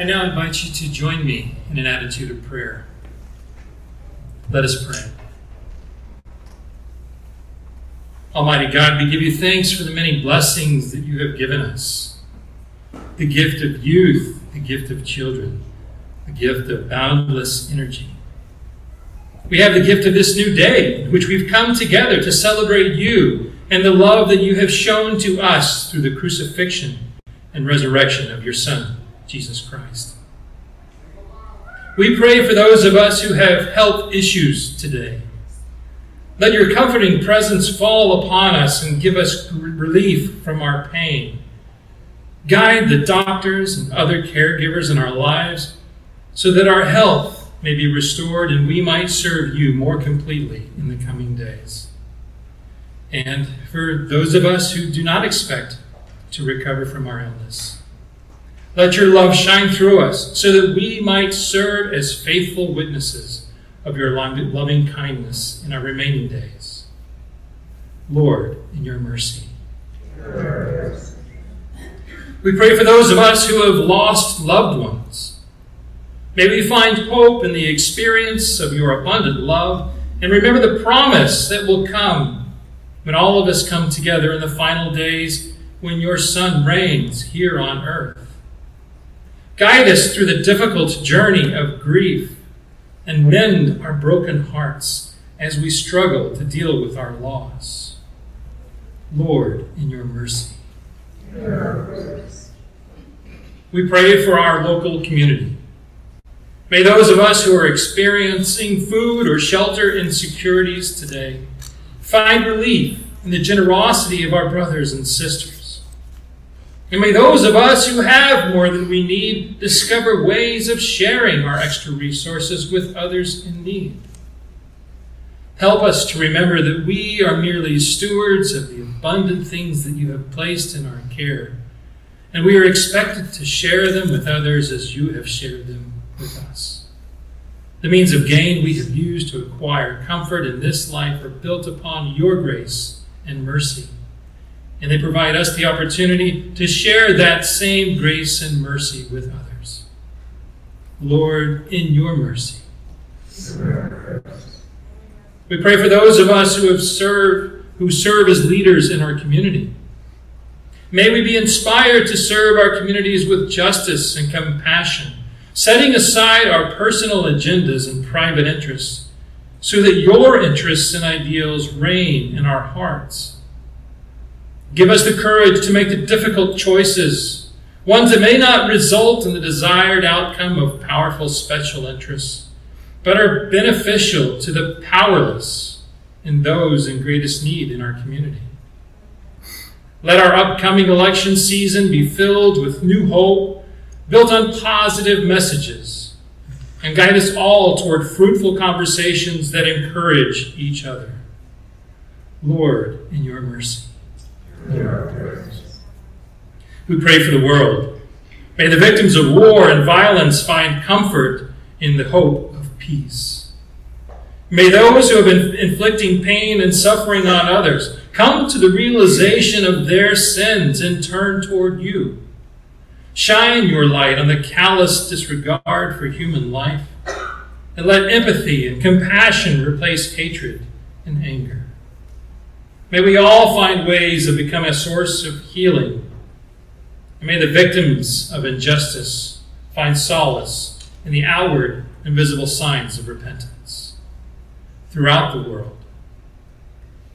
I now invite you to join me in an attitude of prayer. Let us pray. Almighty God, we give you thanks for the many blessings that you have given us the gift of youth, the gift of children, the gift of boundless energy. We have the gift of this new day, in which we've come together to celebrate you and the love that you have shown to us through the crucifixion and resurrection of your Son, Jesus Christ. We pray for those of us who have health issues today. Let your comforting presence fall upon us and give us relief from our pain. Guide the doctors and other caregivers in our lives so that our health may be restored and we might serve you more completely in the coming days. And for those of us who do not expect to recover from our illness, let your love shine through us so that we might serve as faithful witnesses of your loving kindness in our remaining days. Lord, in your mercy. We pray for those of us who have lost loved ones. May we find hope in the experience of your abundant love and remember the promise that will come when all of us come together in the final days when your Son reigns here on earth. Guide us through the difficult journey of grief and mend our broken hearts as we struggle to deal with our loss. Lord, in your mercy. We pray for our local community. May those of us who are experiencing food or shelter insecurities today find relief in the generosity of our brothers and sisters. And may those of us who have more than we need discover ways of sharing our extra resources with others in need. Help us to remember that we are merely stewards of the abundant things that you have placed in our care, and we are expected to share them with others as you have shared them with us. The means of gain we have used to acquire comfort in this life are built upon your grace and mercy and they provide us the opportunity to share that same grace and mercy with others. Lord, in your mercy. We pray for those of us who have served, who serve as leaders in our community. May we be inspired to serve our communities with justice and compassion, setting aside our personal agendas and private interests, so that your interests and ideals reign in our hearts. Give us the courage to make the difficult choices, ones that may not result in the desired outcome of powerful special interests, but are beneficial to the powerless and those in greatest need in our community. Let our upcoming election season be filled with new hope, built on positive messages, and guide us all toward fruitful conversations that encourage each other. Lord, in your mercy. We pray for the world. May the victims of war and violence find comfort in the hope of peace. May those who have been inflicting pain and suffering on others come to the realization of their sins and turn toward you. Shine your light on the callous disregard for human life, and let empathy and compassion replace hatred and anger. May we all find ways of becoming a source of healing. And may the victims of injustice find solace in the outward and visible signs of repentance throughout the world.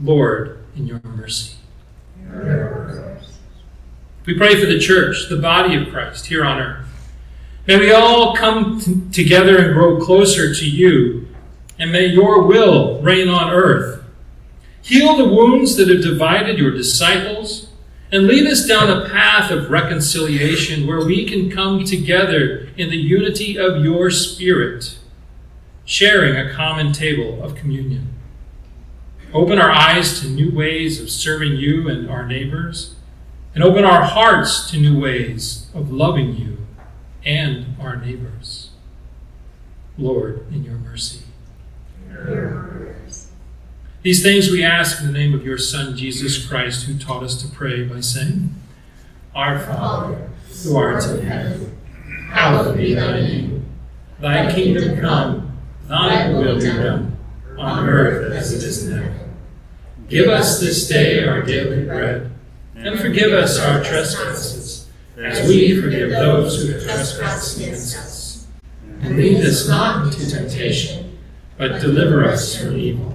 Lord, in your mercy. We pray for the church, the body of Christ here on earth. May we all come t- together and grow closer to you, and may your will reign on earth Heal the wounds that have divided your disciples, and lead us down a path of reconciliation where we can come together in the unity of your Spirit, sharing a common table of communion. Open our eyes to new ways of serving you and our neighbors, and open our hearts to new ways of loving you and our neighbors. Lord, in your mercy. These things we ask in the name of your Son, Jesus Christ, who taught us to pray by saying, Our Father, who art in heaven, hallowed be thy name. Thy kingdom come, thy will be done, on earth as it is in heaven. Give us this day our daily bread, and forgive us our trespasses, as we forgive those who trespass against us. And lead us not into temptation, but deliver us from evil.